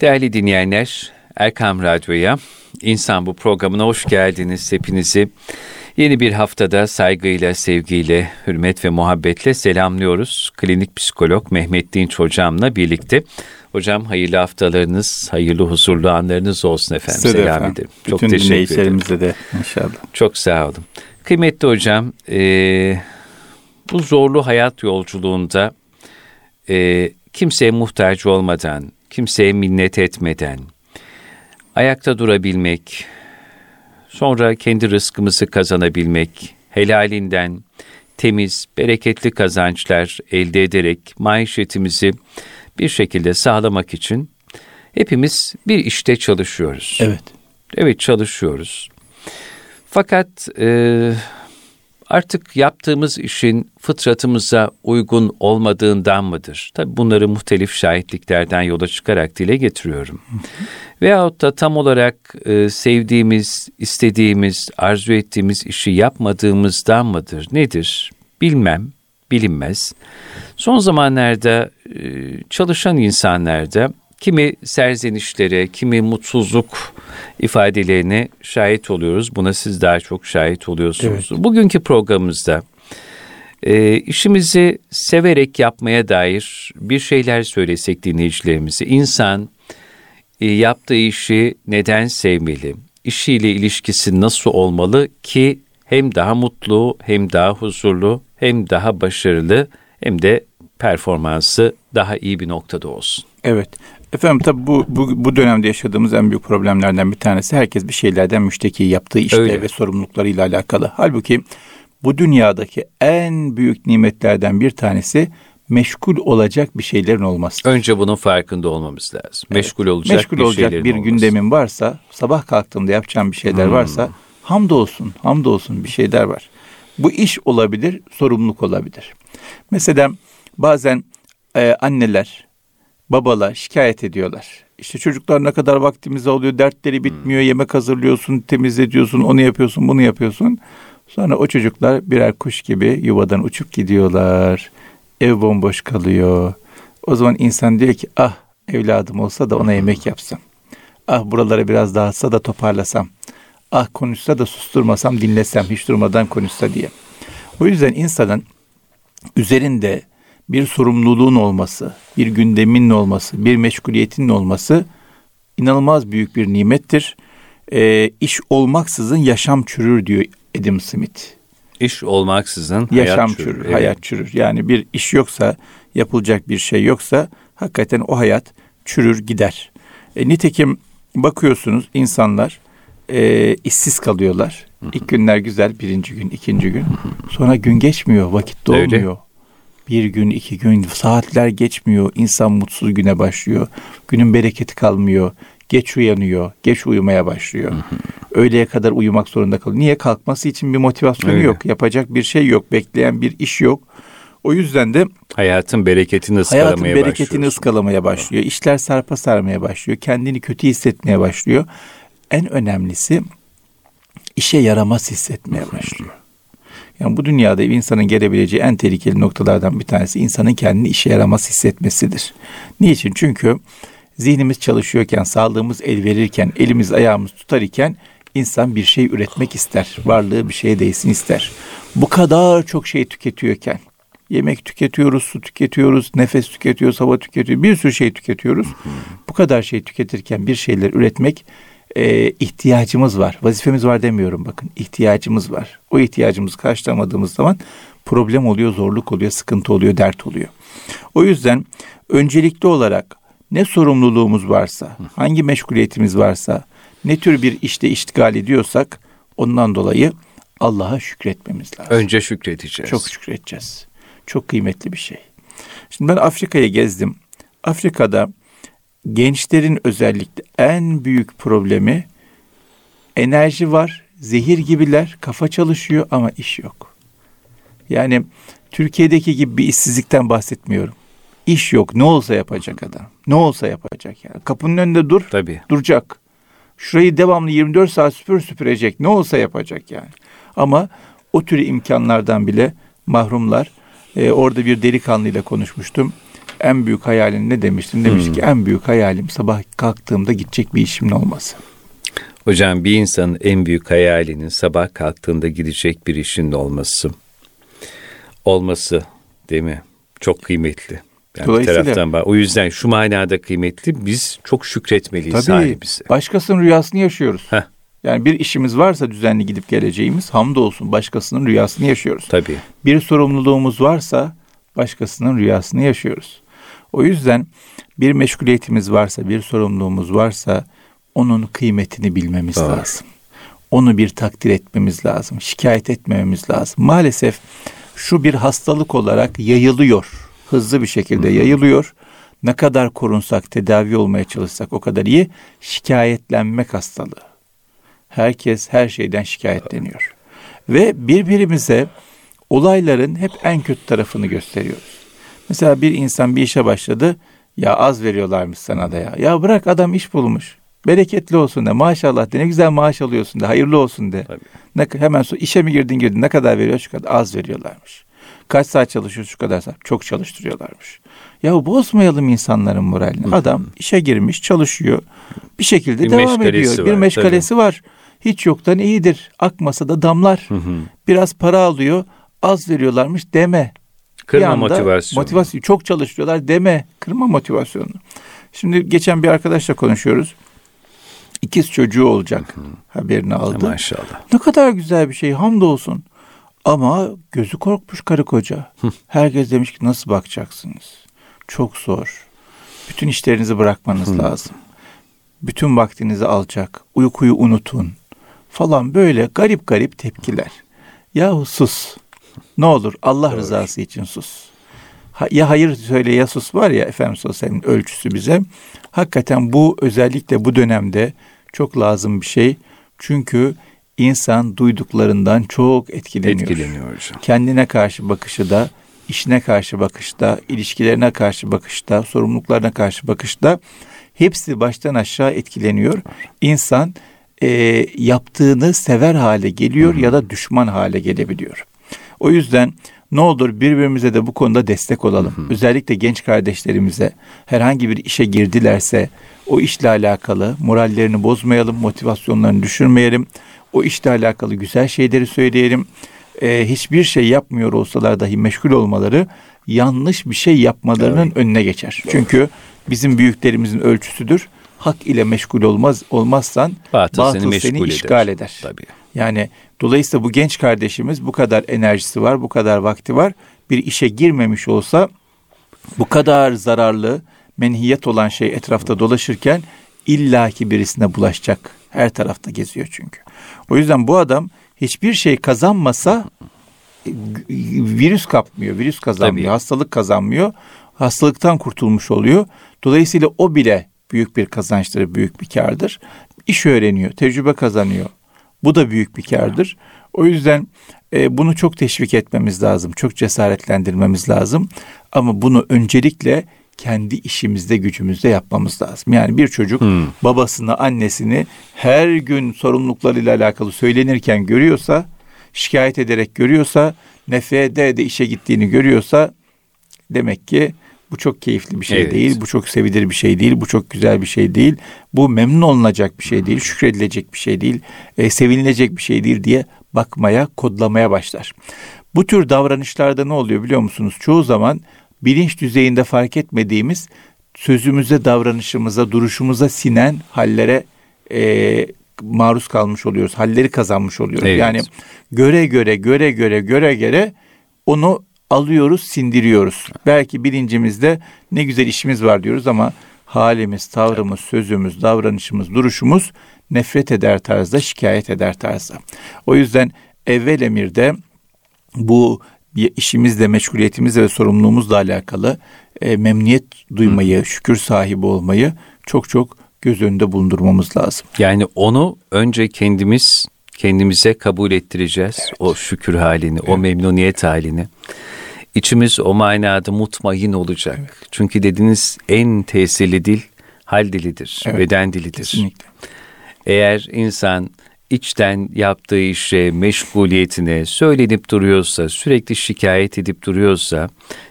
Değerli dinleyenler, Erkam Radyo'ya, İnsan Bu programına hoş geldiniz hepinizi. Yeni bir haftada saygıyla, sevgiyle, hürmet ve muhabbetle selamlıyoruz. Klinik psikolog Mehmet Dinç hocamla birlikte. Hocam hayırlı haftalarınız, hayırlı huzurlu anlarınız olsun efendim. Size Selam efendim. ederim. Çok Bütün teşekkür ederim. de inşallah. Çok sağ olun. Kıymetli hocam, e, bu zorlu hayat yolculuğunda e, kimseye muhtaç olmadan, kimseye minnet etmeden, ayakta durabilmek, sonra kendi rızkımızı kazanabilmek, helalinden temiz, bereketli kazançlar elde ederek maişetimizi bir şekilde sağlamak için hepimiz bir işte çalışıyoruz. Evet. Evet çalışıyoruz. Fakat e, artık yaptığımız işin fıtratımıza uygun olmadığından mıdır? Tabi bunları muhtelif şahitliklerden yola çıkarak dile getiriyorum. Veyahut da tam olarak e, sevdiğimiz, istediğimiz, arzu ettiğimiz işi yapmadığımızdan mıdır? Nedir? Bilmem, bilinmez. Son zamanlarda e, çalışan insanlarda kimi serzenişlere, kimi mutsuzluk ifadelerine şahit oluyoruz. Buna siz daha çok şahit oluyorsunuz. Evet. Bugünkü programımızda e, işimizi severek yapmaya dair bir şeyler söylesek dinleyicilerimize. İnsan e, yaptığı işi neden sevmeli? İşiyle ilişkisi nasıl olmalı ki hem daha mutlu, hem daha huzurlu, hem daha başarılı, hem de performansı daha iyi bir noktada olsun. Evet. Efendim tabi bu, bu, bu dönemde yaşadığımız en büyük problemlerden bir tanesi herkes bir şeylerden müşteki yaptığı işte Öyle. ve sorumluluklarıyla alakalı. Halbuki bu dünyadaki en büyük nimetlerden bir tanesi meşgul olacak bir şeylerin olması. Önce bunun farkında olmamız lazım. Evet. Meşgul olacak meşgul bir olacak bir olması. gündemin varsa, sabah kalktığımda yapacağım bir şeyler hmm. varsa hamdolsun, hamdolsun bir şeyler var. Bu iş olabilir, sorumluluk olabilir. Mesela bazen e, anneler babalar şikayet ediyorlar. İşte çocuklar ne kadar vaktimiz oluyor, dertleri bitmiyor, hmm. yemek hazırlıyorsun, temizletiyorsun, onu yapıyorsun, bunu yapıyorsun. Sonra o çocuklar birer kuş gibi yuvadan uçup gidiyorlar. Ev bomboş kalıyor. O zaman insan diyor ki ah evladım olsa da ona yemek yapsam. Ah buralara biraz dağıtsa da toparlasam. Ah konuşsa da susturmasam dinlesem hiç durmadan konuşsa diye. O yüzden insanın üzerinde bir sorumluluğun olması, bir gündemin olması, bir meşguliyetin olması inanılmaz büyük bir nimettir. E, iş olmaksızın yaşam çürür diyor Adam Smith. İş olmaksızın yaşam hayat çürür, çürür evet. hayat çürür. Yani bir iş yoksa, yapılacak bir şey yoksa hakikaten o hayat çürür gider. E, nitekim bakıyorsunuz insanlar e, işsiz kalıyorlar. İlk günler güzel, birinci gün, ikinci gün. Sonra gün geçmiyor, vakit dolmuyor. Öyle. Bir gün, iki gün, saatler geçmiyor. İnsan mutsuz güne başlıyor. Günün bereketi kalmıyor. Geç uyanıyor, geç uyumaya başlıyor. Öğleye kadar uyumak zorunda kalıyor. Niye? Kalkması için bir motivasyonu Öyle. yok. Yapacak bir şey yok. Bekleyen bir iş yok. O yüzden de hayatın bereketini ıskalamaya hayatın bereketini ıskalamaya başlıyor. İşler sarpa sarmaya başlıyor. Kendini kötü hissetmeye başlıyor. En önemlisi işe yaramaz hissetmeye başlıyor. Yani bu dünyada insanın gelebileceği en tehlikeli noktalardan bir tanesi insanın kendini işe yaramaz hissetmesidir. Niçin? Çünkü zihnimiz çalışıyorken, sağlığımız el verirken, elimiz ayağımız tutar iken insan bir şey üretmek ister. Varlığı bir şeye değsin ister. Bu kadar çok şey tüketiyorken, yemek tüketiyoruz, su tüketiyoruz, nefes tüketiyoruz, hava tüketiyoruz, bir sürü şey tüketiyoruz. Bu kadar şey tüketirken bir şeyler üretmek e, ihtiyacımız var. Vazifemiz var demiyorum bakın. ihtiyacımız var. O ihtiyacımızı karşılamadığımız zaman problem oluyor, zorluk oluyor, sıkıntı oluyor, dert oluyor. O yüzden öncelikli olarak ne sorumluluğumuz varsa, hangi meşguliyetimiz varsa, ne tür bir işte iştigal ediyorsak ondan dolayı Allah'a şükretmemiz lazım. Önce şükredeceğiz. Çok şükredeceğiz. Çok kıymetli bir şey. Şimdi ben Afrika'ya gezdim. Afrika'da gençlerin özellikle en büyük problemi enerji var, zehir gibiler, kafa çalışıyor ama iş yok. Yani Türkiye'deki gibi bir işsizlikten bahsetmiyorum. İş yok. Ne olsa yapacak adam. Ne olsa yapacak yani. Kapının önünde dur. Tabii. Duracak. Şurayı devamlı 24 saat süpür süpürecek. Ne olsa yapacak yani. Ama o tür imkanlardan bile mahrumlar. Ee, orada bir delikanlıyla konuşmuştum en büyük hayalin ne demiştin? Demiş Hmm. ki en büyük hayalim sabah kalktığımda gidecek bir işimin olması. Hocam bir insanın en büyük hayalinin sabah kalktığında gidecek bir işin olması. Olması değil mi? Çok kıymetli. Yani bir Dolayısıyla- taraftan bak. O yüzden şu manada kıymetli. Biz çok şükretmeliyiz Tabii sahibimize. başkasının rüyasını yaşıyoruz. Heh. Yani bir işimiz varsa düzenli gidip geleceğimiz hamdolsun başkasının rüyasını yaşıyoruz. Tabii. Bir sorumluluğumuz varsa başkasının rüyasını yaşıyoruz. O yüzden bir meşguliyetimiz varsa, bir sorumluluğumuz varsa onun kıymetini bilmemiz Doğru. lazım. Onu bir takdir etmemiz lazım. Şikayet etmememiz lazım. Maalesef şu bir hastalık olarak yayılıyor. Hızlı bir şekilde yayılıyor. Ne kadar korunsak, tedavi olmaya çalışsak o kadar iyi. Şikayetlenmek hastalığı. Herkes her şeyden şikayetleniyor. Ve birbirimize olayların hep en kötü tarafını gösteriyoruz. Mesela bir insan bir işe başladı. Ya az veriyorlarmış sana da ya. Ya bırak adam iş bulmuş. Bereketli olsun de maşallah de ne güzel maaş alıyorsun de hayırlı olsun de. Tabii. Ne, hemen so işe mi girdin girdin ne kadar veriyor şu kadar az veriyorlarmış. Kaç saat çalışıyor şu kadar saat çok çalıştırıyorlarmış. Ya bozmayalım insanların moralini. Adam işe girmiş çalışıyor bir şekilde Bir devam ediyor. Bir var, meşgalesi var. Hiç yoktan iyidir. Akmasa da damlar. Biraz para alıyor az veriyorlarmış deme. Bir Kırma anda motivasyonu. Motivasyon çok çalıştırıyorlar deme. Kırma motivasyonu. Şimdi geçen bir arkadaşla konuşuyoruz. İkiz çocuğu olacak. Haberini aldı. Maşallah. Ne kadar güzel bir şey hamdolsun. Ama gözü korkmuş karı koca. Herkes demiş ki nasıl bakacaksınız? Çok zor. Bütün işlerinizi bırakmanız lazım. Bütün vaktinizi alacak. Uykuyu unutun. Falan böyle garip garip tepkiler. Yahu sus. Ne olur Allah Doğru. rızası için sus. Ha- ya hayır söyle ya sus var ya Efendimiz sallallahu aleyhi ve sellem'in ölçüsü bize. Hakikaten bu özellikle bu dönemde çok lazım bir şey. Çünkü insan duyduklarından çok etkileniyor. Etkileniyor hocam. Kendine karşı bakışı da, işine karşı bakışta, ilişkilerine karşı bakışta, sorumluluklarına karşı bakışta hepsi baştan aşağı etkileniyor. İnsan e, yaptığını sever hale geliyor ya da düşman hale gelebiliyor. O yüzden ne olur birbirimize de bu konuda destek olalım. Özellikle genç kardeşlerimize herhangi bir işe girdilerse o işle alakalı morallerini bozmayalım, motivasyonlarını düşürmeyelim. O işle alakalı güzel şeyleri söyleyelim. Ee, hiçbir şey yapmıyor olsalar dahi meşgul olmaları yanlış bir şey yapmalarının önüne geçer. Çünkü bizim büyüklerimizin ölçüsüdür. Hak ile meşgul olmaz olmazsan Batıl, batıl, seni seni, meşgul işgal eder. eder. Tabii. Yani dolayısıyla bu genç kardeşimiz bu kadar enerjisi var, bu kadar vakti var. Bir işe girmemiş olsa bu kadar zararlı, menhiyet olan şey etrafta dolaşırken illaki birisine bulaşacak. Her tarafta geziyor çünkü. O yüzden bu adam hiçbir şey kazanmasa virüs kapmıyor, virüs kazanmıyor, Tabii. hastalık kazanmıyor. Hastalıktan kurtulmuş oluyor. Dolayısıyla o bile büyük bir kazançtır, büyük bir kardır. İş öğreniyor, tecrübe kazanıyor. Bu da büyük bir kardır. O yüzden e, bunu çok teşvik etmemiz lazım, çok cesaretlendirmemiz lazım. Ama bunu öncelikle kendi işimizde, gücümüzde yapmamız lazım. Yani bir çocuk Hmm. babasını, annesini her gün sorumluluklarıyla alakalı söylenirken görüyorsa, şikayet ederek görüyorsa, nefede de işe gittiğini görüyorsa demek ki bu çok keyifli bir şey Evet. değil, bu çok sevilir bir şey değil, bu çok güzel bir şey değil, bu memnun olunacak bir şey değil, şükredilecek bir şey değil, e, sevinilecek bir şey değil diye bakmaya, kodlamaya başlar. Bu tür davranışlarda ne oluyor biliyor musunuz? Çoğu zaman bilinç düzeyinde fark etmediğimiz sözümüze, davranışımıza, duruşumuza sinen hallere e, maruz kalmış oluyoruz. Halleri kazanmış oluyoruz. Evet. Yani göre göre, göre göre, göre göre onu alıyoruz, sindiriyoruz. Belki bilincimizde ne güzel işimiz var diyoruz ama halimiz, tavrımız, sözümüz, davranışımız, duruşumuz nefret eder tarzda, şikayet eder tarzda. O yüzden evvel emirde bu işimizle, meşguliyetimizle ve sorumluluğumuzla alakalı e, memnuniyet duymayı, şükür sahibi olmayı çok çok göz önünde bulundurmamız lazım. Yani onu önce kendimiz kendimize kabul ettireceğiz. O şükür halini, o memnuniyet halini. İçimiz o manada mutmain olacak. Çünkü dediğiniz en tesirli dil hal dilidir, Evet, beden dilidir. Kesinlikle. Eğer insan içten yaptığı işe, meşguliyetine söylenip duruyorsa, sürekli şikayet edip duruyorsa,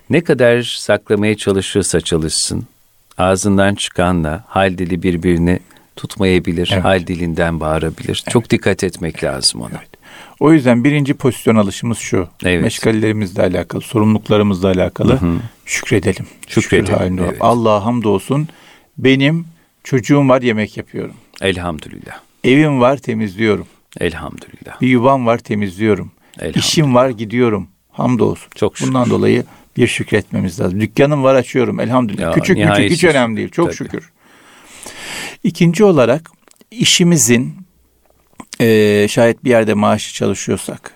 ne kadar saklamaya çalışırsa çalışsın, ağzından çıkanla hal dili birbirini tutmayabilir, evet. hal dilinden bağırabilir. Evet. Çok dikkat etmek lazım ona. Evet. O yüzden birinci pozisyon alışımız şu. Evet. Meşgalelerimizle alakalı, sorumluluklarımızla alakalı hı hı. şükredelim. Şükredelim. Şükür halinde evet. Allah'a hamdolsun. Benim çocuğum var yemek yapıyorum. Elhamdülillah. Evim var temizliyorum. Elhamdülillah. Bir yuvam var temizliyorum. İşim var gidiyorum. Hamdolsun. Çok şükür. Bundan dolayı bir şükretmemiz lazım. Dükkanım var açıyorum elhamdülillah. Ya, Küçük küçük hiç önemli değil. Çok Tabii. şükür. İkinci olarak işimizin e, şayet bir yerde maaşı çalışıyorsak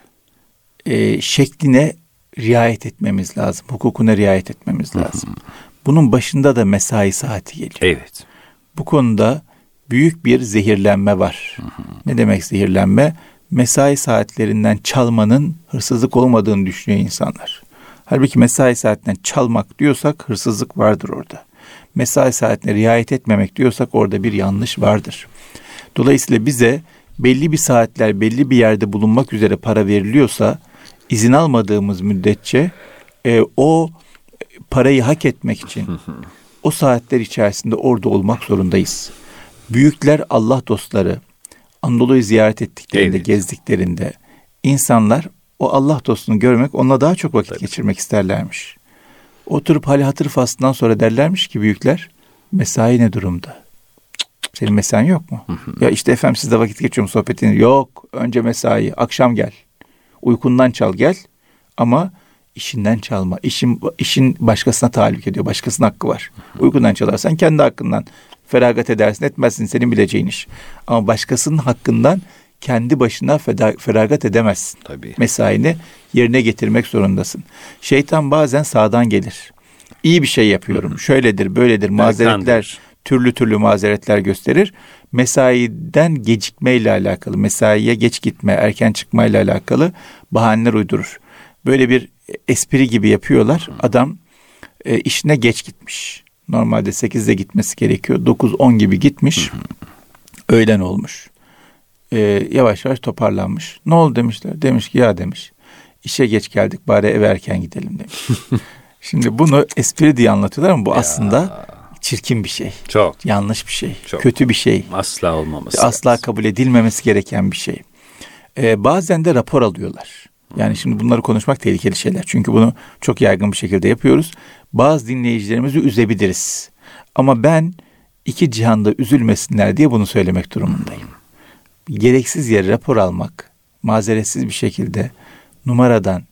e, şekline riayet etmemiz lazım. Hukukuna riayet etmemiz lazım. Bunun başında da mesai saati geliyor. Evet. Bu konuda büyük bir zehirlenme var. Ne demek zehirlenme? Mesai saatlerinden çalmanın hırsızlık olmadığını düşünüyor insanlar. Halbuki mesai saatinden çalmak diyorsak hırsızlık vardır orada. Mesai saatine riayet etmemek diyorsak orada bir yanlış vardır. Dolayısıyla bize belli bir saatler belli bir yerde bulunmak üzere para veriliyorsa izin almadığımız müddetçe e, o parayı hak etmek için o saatler içerisinde orada olmak zorundayız. Büyükler Allah dostları Anadolu'yu ziyaret ettiklerinde, evet. gezdiklerinde insanlar o Allah dostunu görmek, onunla daha çok vakit Tabii. geçirmek isterlermiş. Oturup hali hatır faslından sonra derlermiş ki büyükler, mesai ne durumda? Senin mesain yok mu? ya işte efendim sizde vakit geçiyorum sohbetini. Yok, önce mesai, akşam gel. Uykundan çal gel ama işinden çalma. İşin, işin başkasına tahallük ediyor. Başkasının hakkı var. Uykundan çalarsan kendi hakkından feragat edersin etmezsin senin bileceğin iş. Ama başkasının hakkından kendi başına feda, feragat edemezsin. Tabii. Mesaini yerine getirmek zorundasın. Şeytan bazen sağdan gelir. İyi bir şey yapıyorum. Şöyledir, böyledir. Mazeretler, türlü türlü mazeretler gösterir. Mesaiden gecikmeyle alakalı, mesaiye geç gitme, erken çıkmayla alakalı bahaneler uydurur. Böyle bir espri gibi yapıyorlar. Adam e, işine geç gitmiş. Normalde 8'de gitmesi gerekiyor. 9-10 gibi gitmiş. Öğlen olmuş. Ee, yavaş yavaş toparlanmış. Ne oldu demişler. Demiş ki ya demiş. İşe geç geldik bari eve erken gidelim demiş. Şimdi bunu espri diye anlatıyorlar ama bu ya. aslında çirkin bir şey. Çok. Yanlış bir şey. Çok. Kötü bir şey. Asla olmaması. Asla lazım. kabul edilmemesi gereken bir şey. Ee, bazen de rapor alıyorlar. Yani şimdi bunları konuşmak tehlikeli şeyler. Çünkü bunu çok yaygın bir şekilde yapıyoruz. Bazı dinleyicilerimizi üzebiliriz. Ama ben iki cihanda üzülmesinler diye bunu söylemek durumundayım. Gereksiz yere rapor almak, mazeretsiz bir şekilde numaradan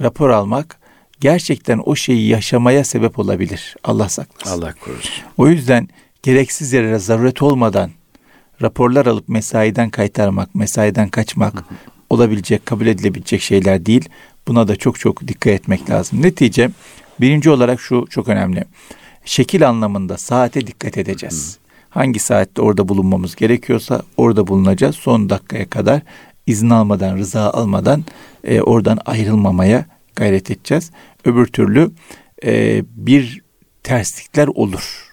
rapor almak gerçekten o şeyi yaşamaya sebep olabilir. Allah saklasın. Allah korusun. O yüzden gereksiz yere zaruret olmadan raporlar alıp mesaiden kaytarmak, mesaiden kaçmak, olabilecek, kabul edilebilecek şeyler değil. Buna da çok çok dikkat etmek lazım. Netice birinci olarak şu çok önemli. Şekil anlamında saate dikkat edeceğiz. Hangi saatte orada bulunmamız gerekiyorsa orada bulunacağız. Son dakikaya kadar izin almadan, rıza almadan e, oradan ayrılmamaya gayret edeceğiz. Öbür türlü e, bir terslikler olur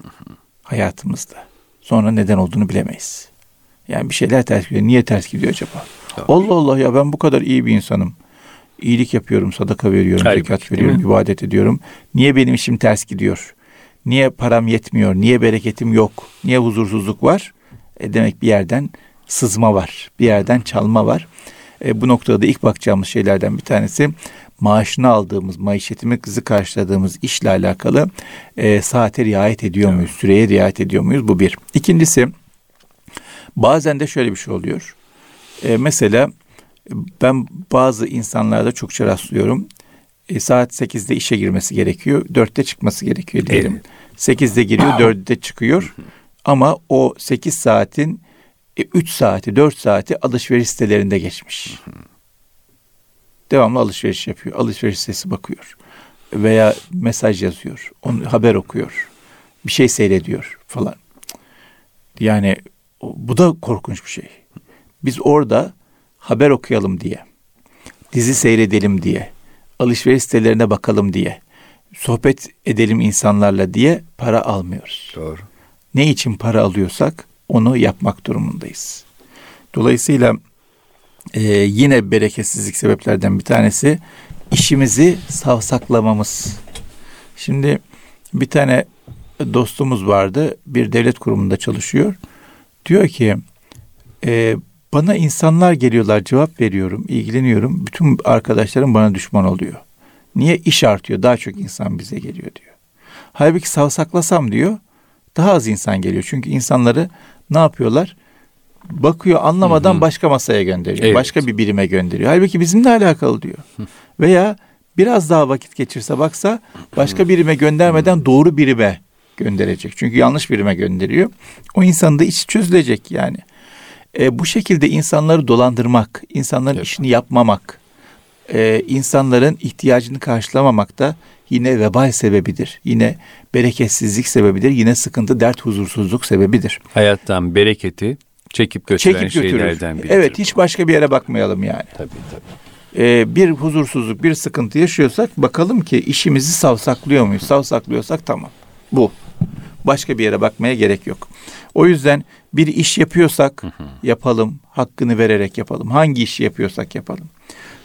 hayatımızda. Sonra neden olduğunu bilemeyiz. Yani bir şeyler ters gidiyor. Niye ters gidiyor acaba? Tabii. Allah Allah ya ben bu kadar iyi bir insanım. İyilik yapıyorum, sadaka veriyorum, Her zekat veriyorum, ibadet ediyorum. Niye benim işim ters gidiyor? Niye param yetmiyor? Niye bereketim yok? Niye huzursuzluk var? E demek bir yerden sızma var. Bir yerden çalma var. E, bu noktada ilk bakacağımız şeylerden bir tanesi maaşını aldığımız, maişetimizi karşıladığımız işle alakalı e, saate riayet ediyor muyuz? Süreye riayet ediyor muyuz? Bu bir. İkincisi bazen de şöyle bir şey oluyor. E, mesela ben bazı insanlarda çokça rastlıyorum. E, saat 8'de işe girmesi gerekiyor. 4'te çıkması gerekiyor diyelim. Evet. 8'de giriyor, 4'de çıkıyor. Ama o 8 saatin 3 e, saati, 4 saati alışveriş sitelerinde geçmiş. Devamlı alışveriş yapıyor. Alışveriş sitesi bakıyor. Veya mesaj yazıyor. Onu, haber okuyor. Bir şey seyrediyor falan. Yani bu da korkunç bir şey. Biz orada haber okuyalım diye, dizi seyredelim diye, alışveriş sitelerine bakalım diye, sohbet edelim insanlarla diye para almıyoruz. Doğru. Ne için para alıyorsak onu yapmak durumundayız. Dolayısıyla e, yine bereketsizlik sebeplerden bir tanesi işimizi savsaklamamız. Şimdi bir tane dostumuz vardı. Bir devlet kurumunda çalışıyor. Diyor ki e, bana insanlar geliyorlar cevap veriyorum, ilgileniyorum. Bütün arkadaşlarım bana düşman oluyor. Niye? iş artıyor. Daha çok insan bize geliyor diyor. Halbuki savsaklasam diyor daha az insan geliyor. Çünkü insanları ne yapıyorlar? Bakıyor anlamadan hı hı. başka masaya gönderiyor. Evet. Başka bir birime gönderiyor. Halbuki bizimle alakalı diyor. Veya biraz daha vakit geçirse baksa başka birime göndermeden doğru birime gönderecek. Çünkü yanlış birime gönderiyor. O insanın da içi çözülecek yani. E, bu şekilde insanları dolandırmak, insanların evet. işini yapmamak, e, insanların ihtiyacını karşılamamak da yine vebal sebebidir. Yine bereketsizlik sebebidir. Yine sıkıntı, dert, huzursuzluk sebebidir. Hayattan bereketi çekip götüren çekip şeylerden biridir. Evet, hiç başka bir yere bakmayalım yani. Tabii tabii. Ee, bir huzursuzluk, bir sıkıntı yaşıyorsak bakalım ki işimizi savsaklıyor muyuz? Savsaklıyorsak tamam. Bu. Başka bir yere bakmaya gerek yok. O yüzden bir iş yapıyorsak yapalım, hakkını vererek yapalım. Hangi işi yapıyorsak yapalım.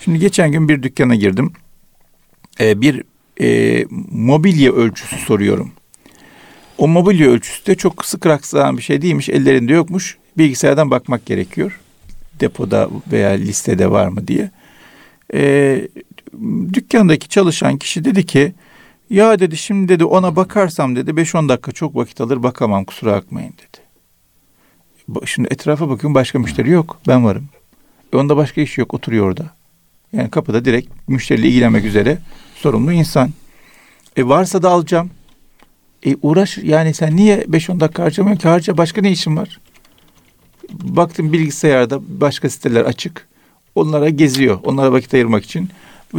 Şimdi geçen gün bir dükkana girdim. Ee, bir e, mobilya ölçüsü soruyorum. O mobilya ölçüsü de çok sık rastlanan bir şey değilmiş. Ellerinde yokmuş. Bilgisayardan bakmak gerekiyor. Depoda veya listede var mı diye. Ee, dükkandaki çalışan kişi dedi ki ya dedi şimdi dedi ona bakarsam dedi 5-10 dakika çok vakit alır bakamam kusura bakmayın dedi. Şimdi etrafa bakıyorum başka müşteri yok ben varım. E onda başka iş yok oturuyor orada. Yani kapıda direkt müşteriyle ilgilenmek üzere sorumlu insan. E varsa da alacağım. E uğraş yani sen niye 5-10 dakika harcamıyorsun ki harca başka ne işin var? Baktım bilgisayarda başka siteler açık. Onlara geziyor. Onlara vakit ayırmak için.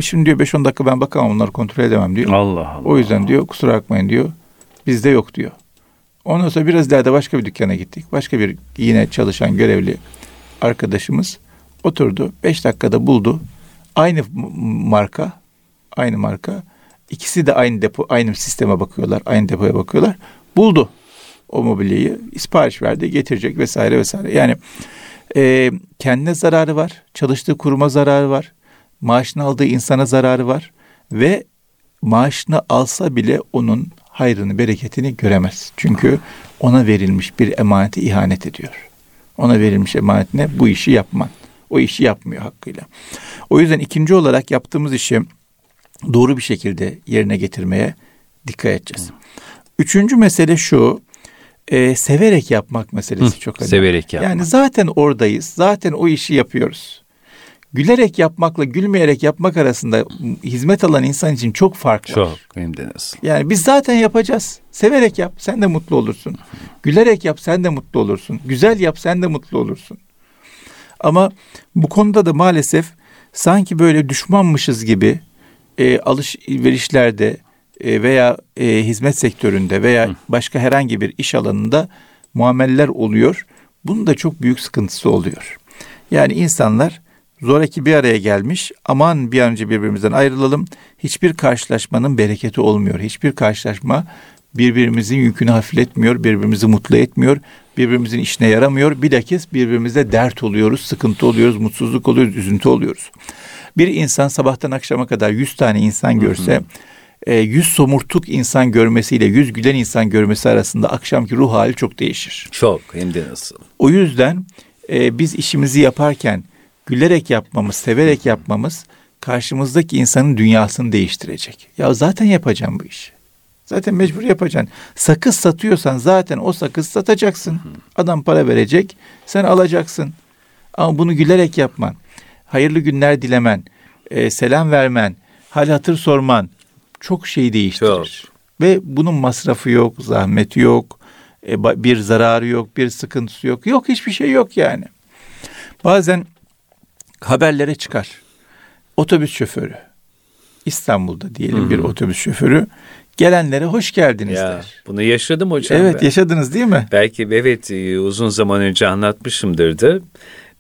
Şimdi diyor 5-10 dakika ben bakamam onları kontrol edemem diyor. Allah Allah. O yüzden diyor kusura bakmayın diyor. Bizde yok diyor. Ondan sonra biraz ileride başka bir dükkana gittik. Başka bir yine çalışan görevli arkadaşımız oturdu. Beş dakikada buldu. Aynı marka, aynı marka. İkisi de aynı depo, aynı sisteme bakıyorlar, aynı depoya bakıyorlar. Buldu o mobilyayı, sipariş verdi, getirecek vesaire vesaire. Yani e, kendine zararı var, çalıştığı kuruma zararı var, maaşını aldığı insana zararı var ve maaşını alsa bile onun hayrını, bereketini göremez. Çünkü ona verilmiş bir emaneti ihanet ediyor. Ona verilmiş emanetine bu işi yapman. O işi yapmıyor hakkıyla. O yüzden ikinci olarak yaptığımız işi doğru bir şekilde yerine getirmeye dikkat edeceğiz. Üçüncü mesele şu, e, severek yapmak meselesi Hı, çok önemli. Severek yapmak. Yani zaten oradayız, zaten o işi yapıyoruz gülerek yapmakla gülmeyerek yapmak arasında hizmet alan insan için çok fark var. Çok hem de nasıl. Yani biz zaten yapacağız. Severek yap sen de mutlu olursun. Gülerek yap sen de mutlu olursun. Güzel yap sen de mutlu olursun. Ama bu konuda da maalesef sanki böyle düşmanmışız gibi e, alışverişlerde veya e, hizmet sektöründe veya başka herhangi bir iş alanında muameleler oluyor. Bunun da çok büyük sıkıntısı oluyor. Yani insanlar Zoraki bir araya gelmiş. Aman bir an önce birbirimizden ayrılalım. Hiçbir karşılaşmanın bereketi olmuyor. Hiçbir karşılaşma birbirimizin yükünü hafifletmiyor, birbirimizi mutlu etmiyor, birbirimizin işine yaramıyor. Bilakis birbirimize dert oluyoruz, sıkıntı oluyoruz, mutsuzluk oluyoruz, üzüntü oluyoruz. Bir insan sabahtan akşama kadar yüz tane insan görse, e, yüz somurtuk insan görmesiyle yüz gülen insan görmesi arasında akşamki ruh hali çok değişir. Çok hem de nasıl. O yüzden e, biz işimizi yaparken gülerek yapmamız, severek yapmamız karşımızdaki insanın dünyasını değiştirecek. Ya zaten yapacağım bu işi. Zaten mecbur yapacaksın. Sakız satıyorsan zaten o sakız satacaksın. Adam para verecek, sen alacaksın. Ama bunu gülerek yapman, hayırlı günler dilemen, e, selam vermen, hal hatır sorman çok şey değiştirir. Çok. Ve bunun masrafı yok, zahmeti yok, e, bir zararı yok, bir sıkıntısı yok. Yok hiçbir şey yok yani. Bazen haberlere çıkar. Otobüs şoförü. İstanbul'da diyelim Hı-hı. bir otobüs şoförü gelenlere hoş geldiniz ya, der. Bunu yaşadım hocam. Evet ben. yaşadınız değil mi? Belki evet e, uzun zaman önce anlatmışımdır da.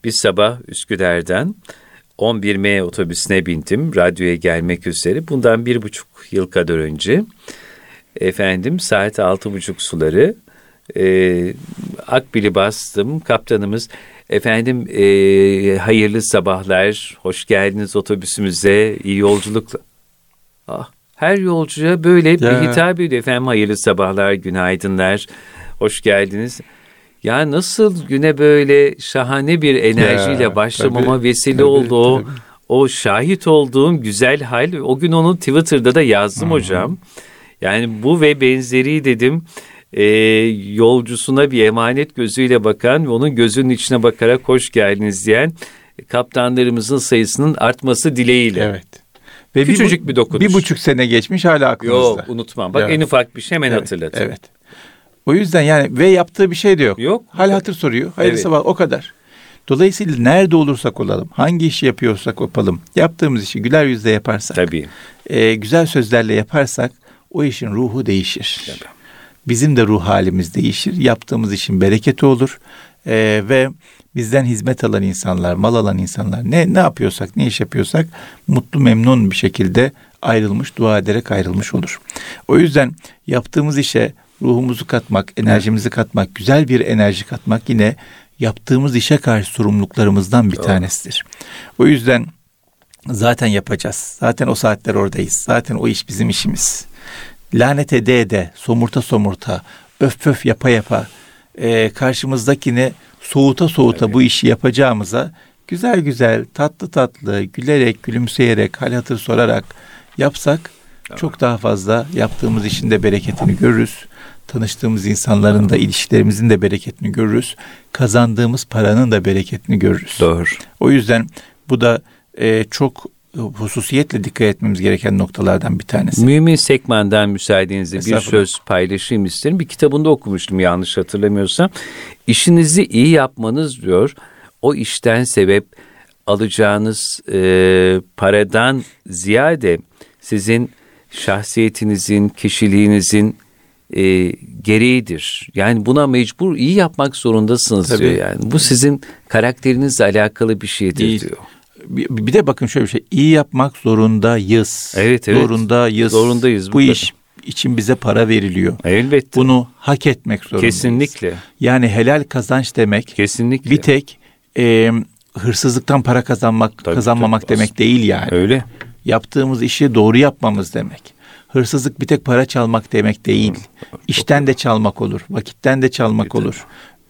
Bir sabah Üsküdar'dan 11M otobüsüne bindim radyoya gelmek üzere. Bundan bir buçuk yıl kadar önce efendim saat altı buçuk suları e, akbili bastım. Kaptanımız efendim e, hayırlı sabahlar, hoş geldiniz otobüsümüze, iyi yolculuklar. Ah, her yolcuya böyle Ya. bir hitap ediyor. Efendim hayırlı sabahlar, günaydınlar, hoş geldiniz. Ya nasıl güne böyle şahane bir enerjiyle Ya, başlamama tabii, vesile tabii, oldu o. tabii. O şahit olduğum güzel hal. O gün onu Twitter'da da yazdım hocam. Yani bu ve benzeri dedim e, yolcusuna bir emanet gözüyle bakan ve onun gözünün içine bakarak hoş geldiniz diyen kaptanlarımızın sayısının artması dileğiyle. Evet. Ve Küçücük bu- bir dokunuş. Bir buçuk sene geçmiş hala aklımızda. Yok unutmam. Bak Evet. en ufak bir şey hemen Evet, hatırlatın. Evet. O yüzden yani ve yaptığı bir şey de yok. Yok. Hal hatır soruyor. Hayırlı Evet. sabah o kadar. Dolayısıyla nerede olursak olalım, hangi işi yapıyorsak yapalım, yaptığımız işi güler yüzle yaparsak, Tabii. e, güzel sözlerle yaparsak o işin ruhu değişir. Tabii. Bizim de ruh halimiz değişir. Yaptığımız işin bereketi olur. E, ve bizden hizmet alan insanlar, mal alan insanlar ne ne yapıyorsak, ne iş yapıyorsak mutlu memnun bir şekilde ayrılmış, dua ederek ayrılmış olur. O yüzden yaptığımız işe ruhumuzu katmak, enerjimizi katmak, güzel bir enerji katmak yine yaptığımız işe karşı sorumluluklarımızdan bir tanesidir. O yüzden zaten yapacağız. Zaten o saatler oradayız. Zaten o iş bizim işimiz. Lanet ede ede, somurta somurta, öf öf yapa yapa, e, karşımızdakini soğuta soğuta bu işi yapacağımıza güzel güzel, tatlı tatlı, gülerek, gülümseyerek, hal hatır sorarak yapsak çok daha fazla yaptığımız işin de bereketini görürüz. Tanıştığımız insanların da ilişkilerimizin de bereketini görürüz. Kazandığımız paranın da bereketini görürüz. Doğru. O yüzden bu da e, çok hususiyetle dikkat etmemiz gereken noktalardan bir tanesi. Mümin Sekman'dan müsaadenizle bir söz paylaşayım isterim. Bir kitabında okumuştum yanlış hatırlamıyorsam. İşinizi iyi yapmanız diyor. O işten sebep alacağınız e, paradan ziyade sizin şahsiyetinizin, kişiliğinizin e, gereğidir. Yani buna mecbur iyi yapmak zorundasınız Tabii. diyor yani. Bu sizin karakterinizle alakalı bir şeydir Değil. diyor. Bir, bir de bakın şöyle bir şey. iyi yapmak zorundayız. Evet, evet. Zorundayız. Zorundayız, bu Bu iş için bize para veriliyor. Elbette. Bunu hak etmek zorundayız. Kesinlikle. Yani helal kazanç demek Kesinlikle. bir tek e, hırsızlıktan para kazanmak Tabii, kazanmamak tabii. demek değil yani. Öyle. Yaptığımız işi doğru yapmamız demek. Hırsızlık bir tek para çalmak demek değil. İşten de çalmak olur, vakitten de çalmak olur.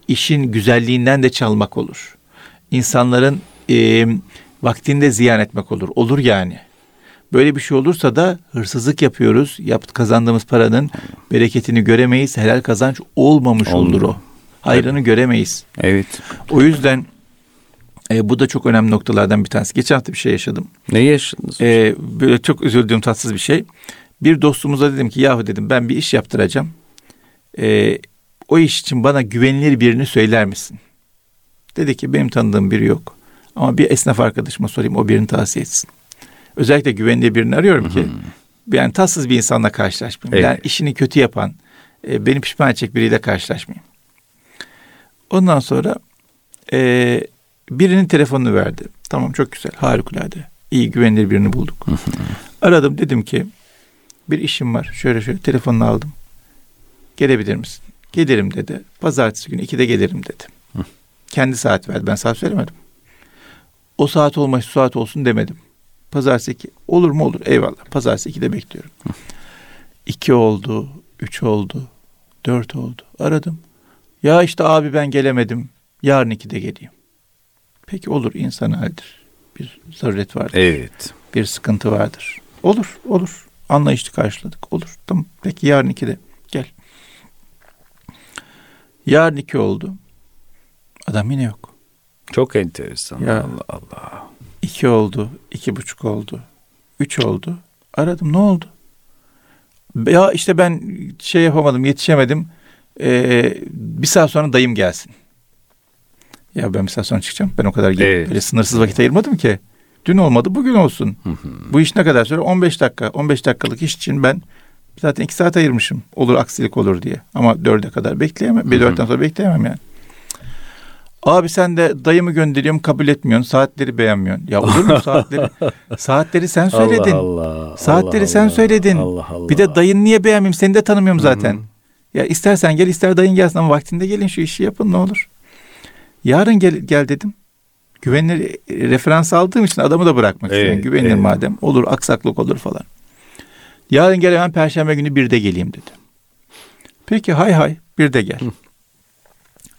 İşin güzelliğinden de çalmak olur. İnsanların e, vaktinde ziyan etmek olur. Olur yani. Böyle bir şey olursa da hırsızlık yapıyoruz. Yap, kazandığımız paranın bereketini göremeyiz. Helal kazanç olmamış Olmuyor. olur o. Hayrını göremeyiz. Evet. O yüzden e, bu da çok önemli noktalardan bir tanesi. Geçen hafta bir şey yaşadım. Ne yaşadınız? Ee, böyle çok üzüldüğüm tatsız bir şey. Bir dostumuza dedim ki yahu dedim ben bir iş yaptıracağım. Ee, o iş için bana güvenilir birini söyler misin? Dedi ki benim tanıdığım biri yok. Ama bir esnaf arkadaşıma sorayım o birini tavsiye etsin. Özellikle güvenilir birini arıyorum ki yani tatsız bir insanla karşılaşmayayım. Yani Evet. işini kötü yapan, e, beni pişman edecek biriyle karşılaşmayayım. Ondan sonra e, birinin telefonunu verdi. Tamam çok güzel, harikulade. İyi güvenilir birini bulduk. Aradım dedim ki bir işim var. Şöyle şöyle telefonunu aldım. Gelebilir misin? Gelirim dedi. Pazartesi günü 2'de gelirim dedi. Kendi saat verdi. Ben saat söylemedim. O saat olmaz şu saat olsun demedim. Pazartesi 2. Olur mu olur. Eyvallah. Pazartesi 2'de bekliyorum. 2 oldu. 3 oldu. 4 oldu. Aradım. Ya işte abi ben gelemedim. Yarın 2'de geleyim. Peki olur insan haldir. Bir zaruret vardır Evet. bir sıkıntı vardır. Olur, olur. Anlayışlı karşıladık. Olur. Tamam. Peki yarın ikide gel. Yarın iki oldu. Adam yine yok. Çok enteresan. Ya. Allah Allah. İki oldu. iki buçuk oldu. Üç oldu. Aradım. Ne oldu? Ya işte ben şey yapamadım. Yetişemedim. Ee, bir saat sonra dayım gelsin. Ya ben bir saat sonra çıkacağım. Ben o kadar Evet. böyle sınırsız vakit ayırmadım ki. Dün olmadı bugün olsun. Bu iş ne kadar süre? 15 dakika. 15 dakikalık iş için ben zaten 2 saat ayırmışım. Olur aksilik olur diye. Ama 4'e kadar bekleyemem. Bir 4'ten sonra bekleyemem yani. Abi sen de dayımı gönderiyorum kabul etmiyorsun. Saatleri beğenmiyorsun. Ya olur mu saatleri? saatleri sen söyledin. Allah Allah. Saatleri Allah sen Allah. söyledin. Allah Allah. Bir de dayın niye beğenmeyeyim? Seni de tanımıyorum zaten. Ya istersen gel ister dayın gelsin ama vaktinde gelin şu işi yapın ne olur. Yarın gel, gel dedim. Güvenilir referans aldığım için adamı da bırakmak evet, istiyorum. Güvenilir evet. madem. Olur aksaklık olur falan. Yarın gel hemen perşembe günü bir de geleyim dedi. Peki hay hay bir de gel. Hı.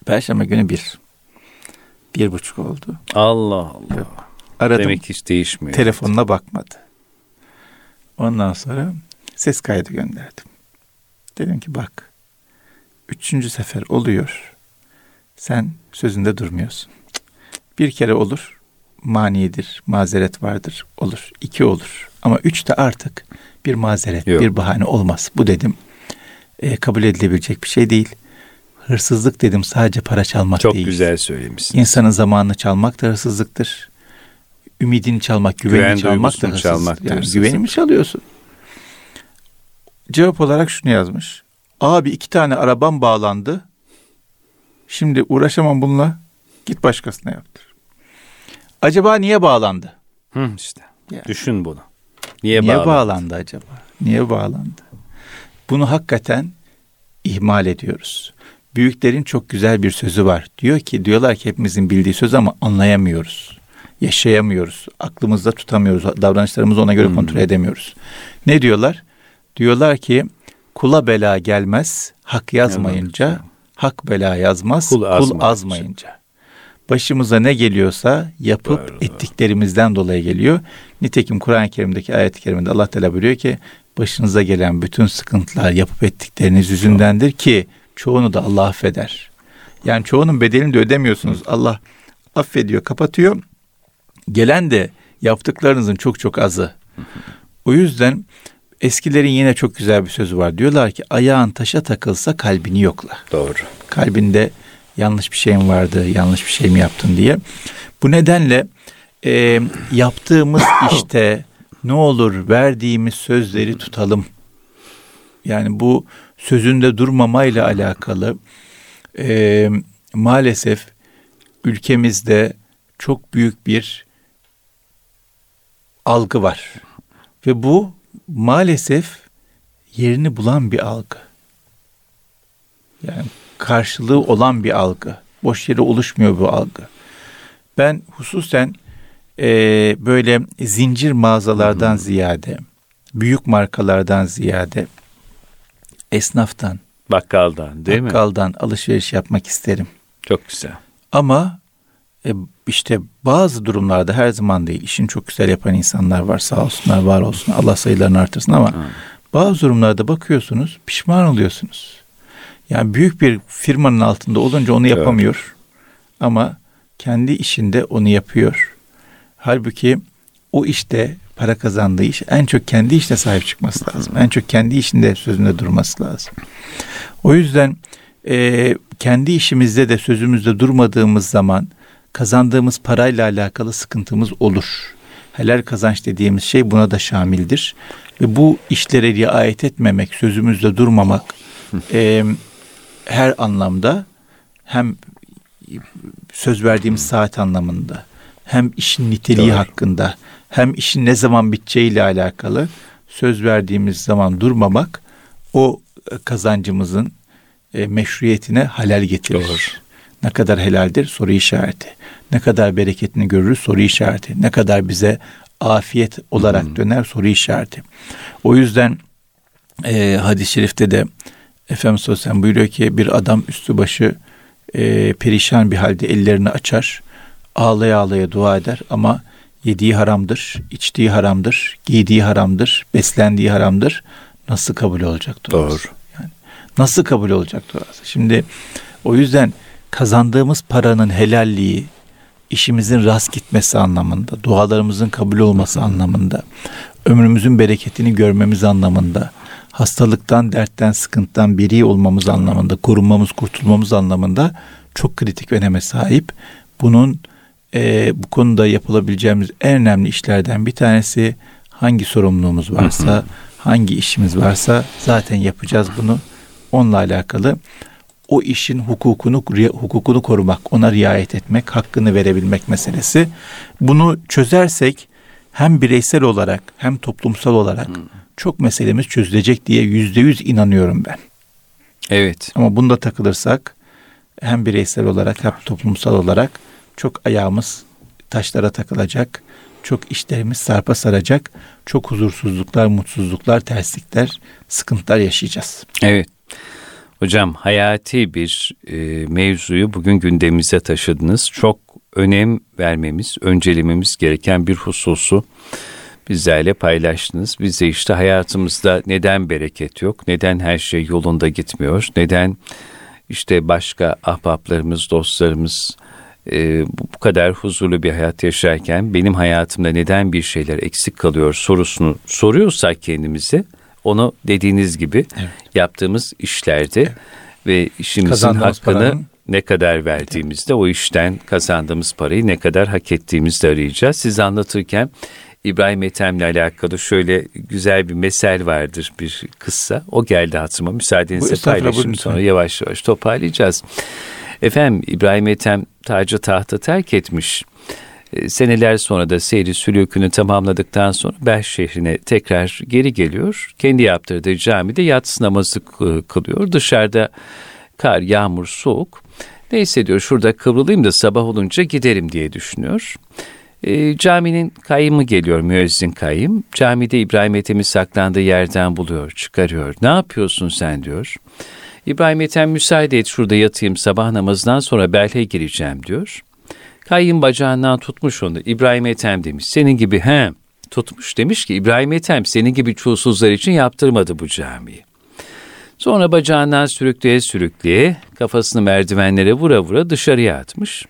Perşembe günü bir. Bir buçuk oldu. Allah Allah. Aradım. Demek hiç değişmiyor. Telefonuna bakmadı. Ondan sonra ses kaydı gönderdim. Dedim ki bak. Üçüncü sefer oluyor. Sen sözünde durmuyorsun. Bir kere olur. Manidir, mazeret vardır. Olur. iki olur. Ama üç de artık bir mazeret, Yok. bir bahane olmaz. Bu dedim. E, kabul edilebilecek bir şey değil. Hırsızlık dedim sadece para çalmak Çok değil. Çok güzel söylemişsin. İnsanın zamanını çalmak da hırsızlıktır. Ümidini çalmak, güvenini Güven çalmak da hırsızlık. Çalmak yani hırsızlık. güvenimi çalıyorsun. Cevap olarak şunu yazmış. Abi iki tane arabam bağlandı. Şimdi uğraşamam bununla. Git başkasına yaptır. Acaba niye bağlandı? Hı işte. Yani. Düşün bunu. Niye, niye bağlandı? bağlandı acaba? Niye bağlandı? Bunu hakikaten ihmal ediyoruz. Büyüklerin çok güzel bir sözü var. Diyor ki diyorlar ki hepimizin bildiği söz ama anlayamıyoruz. Yaşayamıyoruz. Aklımızda tutamıyoruz. Davranışlarımızı ona göre hmm. kontrol edemiyoruz. Ne diyorlar? Diyorlar ki kula bela gelmez hak yazmayınca, hak bela yazmaz kul, kul azmayınca. Başımıza ne geliyorsa yapıp Doğru. ettiklerimizden dolayı geliyor. Nitekim Kur'an-ı Kerim'deki ayet-i kerimede Allah Teala buyuruyor ki başınıza gelen bütün sıkıntılar yapıp ettikleriniz yüzündendir ki çoğunu da Allah affeder. Yani çoğunun bedelini de ödemiyorsunuz. Allah affediyor, kapatıyor. Gelen de yaptıklarınızın çok çok azı. O yüzden eskilerin yine çok güzel bir sözü var. Diyorlar ki ayağın taşa takılsa kalbini yokla. Doğru. Kalbinde yanlış bir şeyim vardı, yanlış bir şey mi yaptın diye. Bu nedenle e, yaptığımız işte ne olur verdiğimiz sözleri tutalım. Yani bu sözünde durmamayla alakalı e, maalesef ülkemizde çok büyük bir algı var. Ve bu maalesef yerini bulan bir algı. Yani karşılığı olan bir algı. Boş yere oluşmuyor bu algı. Ben hususen e, böyle zincir mağazalardan hı ziyade, büyük markalardan ziyade, esnaftan, bakkaldan değil bakkaldan mi? Bakkaldan alışveriş yapmak isterim. Çok güzel. Ama e, işte bazı durumlarda her zaman değil. İşin çok güzel yapan insanlar var. Sağ olsunlar, var olsun. Allah sayılarını artırsın ama hmm. bazı durumlarda bakıyorsunuz, pişman oluyorsunuz. Yani büyük bir firmanın altında olunca onu yapamıyor. Evet. Ama kendi işinde onu yapıyor. Halbuki o işte para kazandığı iş en çok kendi işte sahip çıkması lazım. En çok kendi işinde sözünde durması lazım. O yüzden e, kendi işimizde de sözümüzde durmadığımız zaman kazandığımız parayla alakalı sıkıntımız olur. Helal kazanç dediğimiz şey buna da şamildir. Ve bu işlere riayet etmemek, sözümüzde durmamak e, her anlamda hem söz verdiğimiz saat anlamında hem işin niteliği Doğru. hakkında hem işin ne zaman biteceğiyle alakalı söz verdiğimiz zaman durmamak o kazancımızın e, meşruiyetine halel getirir. Doğru. Ne kadar helaldir soru işareti. Ne kadar bereketini görürüz soru işareti. Ne kadar bize afiyet olarak hmm. döner soru işareti. O yüzden e, hadis-i şerifte de Efendimiz Sosyal buyuruyor ki bir adam üstü başı e, perişan bir halde ellerini açar. Ağlaya ağlaya dua eder ama yediği haramdır, içtiği haramdır, giydiği haramdır, beslendiği haramdır. Nasıl kabul olacak duası? Doğru. Yani nasıl kabul olacak duası? Şimdi o yüzden kazandığımız paranın helalliği, işimizin rast gitmesi anlamında, dualarımızın kabul olması anlamında, ömrümüzün bereketini görmemiz anlamında, hastalıktan, dertten, sıkıntıdan biri olmamız anlamında, korunmamız, kurtulmamız anlamında çok kritik öneme sahip. Bunun e, bu konuda yapılabileceğimiz en önemli işlerden bir tanesi hangi sorumluluğumuz varsa, hangi işimiz varsa zaten yapacağız bunu. Onunla alakalı o işin hukukunu hukukunu korumak, ona riayet etmek, hakkını verebilmek meselesi. Bunu çözersek hem bireysel olarak hem toplumsal olarak çok meselemiz çözülecek diye yüzde yüz inanıyorum ben. Evet. Ama bunda takılırsak hem bireysel olarak hem toplumsal olarak çok ayağımız taşlara takılacak. Çok işlerimiz sarpa saracak. Çok huzursuzluklar, mutsuzluklar, terslikler, sıkıntılar yaşayacağız. Evet. Hocam hayati bir e, mevzuyu bugün gündemimize taşıdınız. Çok önem vermemiz, öncelememiz gereken bir hususu bizlerle paylaştınız. Biz de işte hayatımızda neden bereket yok, neden her şey yolunda gitmiyor, neden işte başka ahbaplarımız, dostlarımız e, bu kadar huzurlu bir hayat yaşarken benim hayatımda neden bir şeyler eksik kalıyor sorusunu soruyorsak kendimize onu dediğiniz gibi evet. yaptığımız işlerde evet. ve işimizin hakkını paranın... ne kadar verdiğimizde o işten kazandığımız parayı ne kadar hak ettiğimizde arayacağız. Siz anlatırken İbrahim Ethem'le alakalı şöyle güzel bir mesel vardır bir kıssa. O geldi hatırıma. Müsaadenizle paylaşayım sonra yavaş yavaş toparlayacağız. Efendim İbrahim Ethem tacı tahta terk etmiş. E, seneler sonra da seyri sülükünü tamamladıktan sonra Belh şehrine tekrar geri geliyor. Kendi yaptırdığı camide yatsı namazı kılıyor. Dışarıda kar, yağmur, soğuk. Neyse diyor şurada kıvrılayım da sabah olunca giderim diye düşünüyor. E, caminin kayımı geliyor müezzin kayım. Camide İbrahim Ethem'i saklandığı yerden buluyor, çıkarıyor. Ne yapıyorsun sen diyor. İbrahim Ethem müsaade et şurada yatayım sabah namazından sonra Belh'e gireceğim diyor. Kayyım bacağından tutmuş onu. İbrahim Ethem demiş. Senin gibi he tutmuş demiş ki İbrahim Ethem senin gibi çulsuzlar için yaptırmadı bu camiyi. Sonra bacağından sürükleye sürükleye kafasını merdivenlere vura vura dışarıya atmış.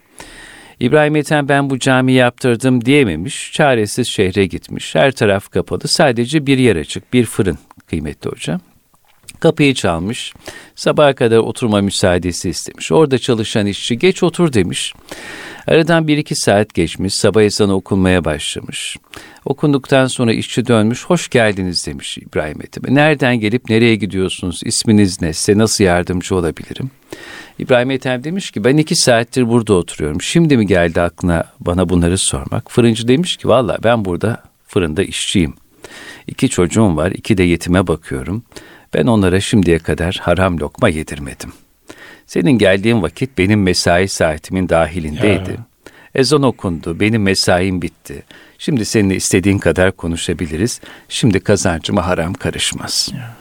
İbrahim Ethem ben bu cami yaptırdım diyememiş. Çaresiz şehre gitmiş. Her taraf kapalı. Sadece bir yer açık. Bir fırın kıymetli hocam. Kapıyı çalmış. Sabaha kadar oturma müsaadesi istemiş. Orada çalışan işçi geç otur demiş. Aradan bir iki saat geçmiş. Sabah ezanı okunmaya başlamış. Okunduktan sonra işçi dönmüş. Hoş geldiniz demiş İbrahim Ethem'e. Nereden gelip nereye gidiyorsunuz? İsminiz ne? Size nasıl yardımcı olabilirim? İbrahim Ethem demiş ki ben iki saattir burada oturuyorum. Şimdi mi geldi aklına bana bunları sormak? Fırıncı demiş ki valla ben burada fırında işçiyim. İki çocuğum var, iki de yetime bakıyorum. Ben onlara şimdiye kadar haram lokma yedirmedim. Senin geldiğin vakit benim mesai saatimin dahilindeydi. Ya. Ezan okundu, benim mesaim bitti. Şimdi seninle istediğin kadar konuşabiliriz. Şimdi kazancıma haram karışmaz. Ya.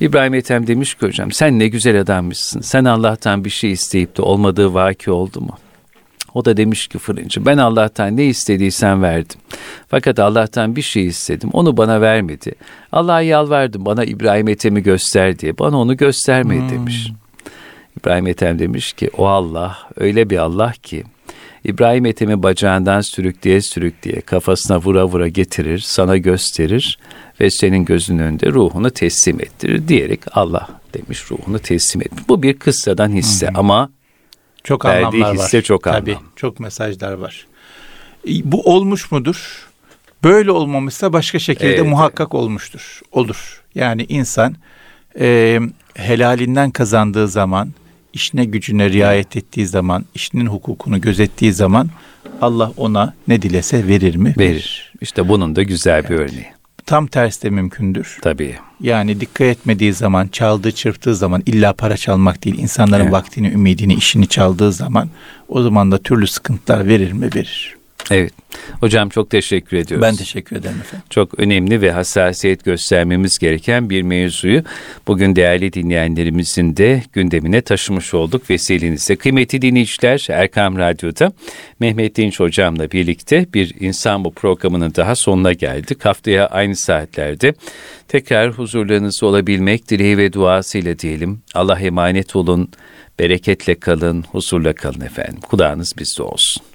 İbrahim Ethem demiş ki hocam sen ne güzel adammışsın. Sen Allah'tan bir şey isteyip de olmadığı vaki oldu mu? O da demiş ki fırıncı ben Allah'tan ne istediysen verdim. Fakat Allah'tan bir şey istedim onu bana vermedi. Allah'a yalvardım bana İbrahim Ethem'i göster diye. Bana onu göstermedi hmm. demiş. İbrahim Ethem demiş ki o Allah öyle bir Allah ki İbrahim Ethem'i bacağından sürükleye sürükleye kafasına vura vura getirir, sana gösterir ve senin gözünün önünde ruhunu teslim ettirir diyerek Allah demiş ruhunu teslim etmiş. Bu bir kıssadan hisse hmm. ama çok verdiği hisse var. çok Tabii, anlam. çok mesajlar var. Bu olmuş mudur? Böyle olmamışsa başka şekilde evet. muhakkak olmuştur. Olur. Yani insan e, helalinden kazandığı zaman, işine gücüne riayet ettiği zaman, işinin hukukunu gözettiği zaman Allah ona ne dilese verir mi? Verir. İşte bunun da güzel evet. bir örneği. Tam tersi de mümkündür. Tabii. Yani dikkat etmediği zaman, çaldığı, çırptığı zaman illa para çalmak değil, insanların evet. vaktini, ümidini, işini çaldığı zaman o zaman da türlü sıkıntılar verir mi? Verir. Evet. Hocam çok teşekkür ediyoruz. Ben teşekkür ederim efendim. Çok önemli ve hassasiyet göstermemiz gereken bir mevzuyu bugün değerli dinleyenlerimizin de gündemine taşımış olduk vesilenizle. Kıymetli dinleyiciler Erkam Radyo'da Mehmet Dinç Hocam'la birlikte bir insan bu programının daha sonuna geldik. Haftaya aynı saatlerde tekrar huzurlarınızda olabilmek dileği ve duasıyla diyelim. Allah emanet olun, bereketle kalın, huzurla kalın efendim. Kulağınız bizde olsun.